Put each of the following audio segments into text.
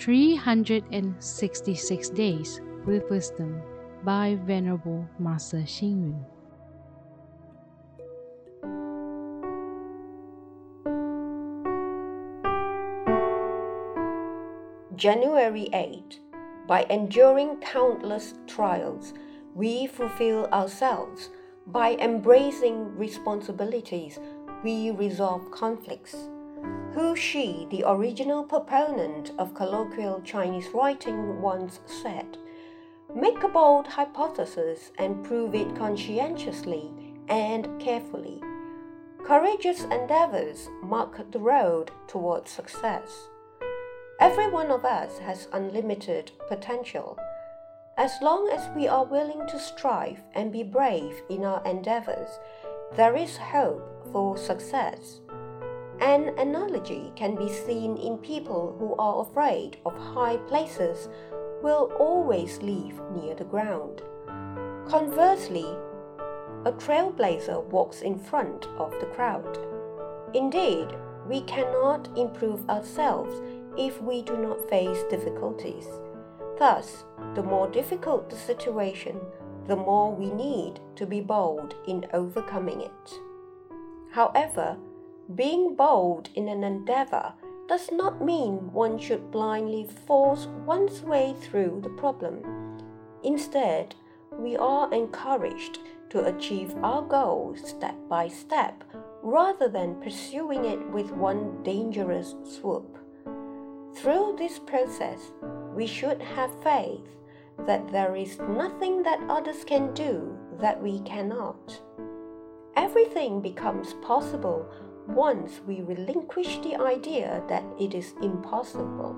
366 Days with Wisdom by Venerable Master Xing Yun. January 8. By enduring countless trials, we fulfill ourselves. By embracing responsibilities, we resolve conflicts. Hu Shi, the original proponent of colloquial Chinese writing, once said, Make a bold hypothesis and prove it conscientiously and carefully. Courageous endeavors mark the road towards success. Every one of us has unlimited potential. As long as we are willing to strive and be brave in our endeavors, there is hope for success. An analogy can be seen in people who are afraid of high places will always live near the ground. Conversely, a trailblazer walks in front of the crowd. Indeed, we cannot improve ourselves if we do not face difficulties. Thus, the more difficult the situation, the more we need to be bold in overcoming it. However, being bold in an endeavor does not mean one should blindly force one's way through the problem. Instead, we are encouraged to achieve our goal step by step rather than pursuing it with one dangerous swoop. Through this process, we should have faith that there is nothing that others can do that we cannot. Everything becomes possible once we relinquish the idea that it is impossible.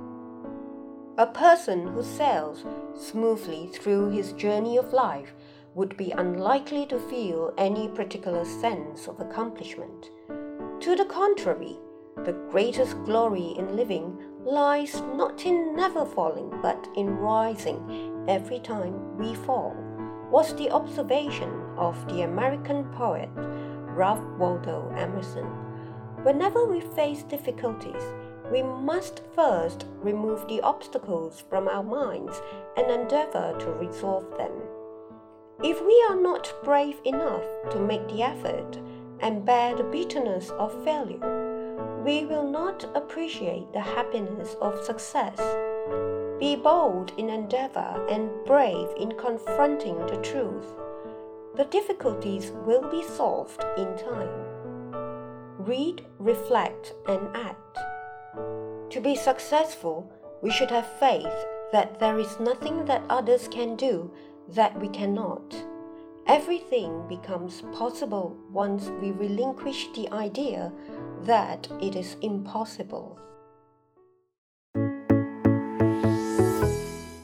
A person who sails smoothly through his journey of life would be unlikely to feel any particular sense of accomplishment. To the contrary, the greatest glory in living lies not in never falling but in rising every time we fall, was the observation of the American poet Ralph Waldo Emerson. Whenever we face difficulties, we must first remove the obstacles from our minds and endeavor to resolve them. If we are not brave enough to make the effort and bear the bitterness of failure, we will not appreciate the happiness of success. Be bold in endeavor and brave in confronting the truth. The difficulties will be solved in time read, reflect, and act. To be successful, we should have faith that there is nothing that others can do that we cannot. Everything becomes possible once we relinquish the idea that it is impossible.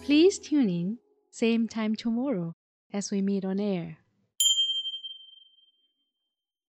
Please tune in, same time tomorrow as we meet on air.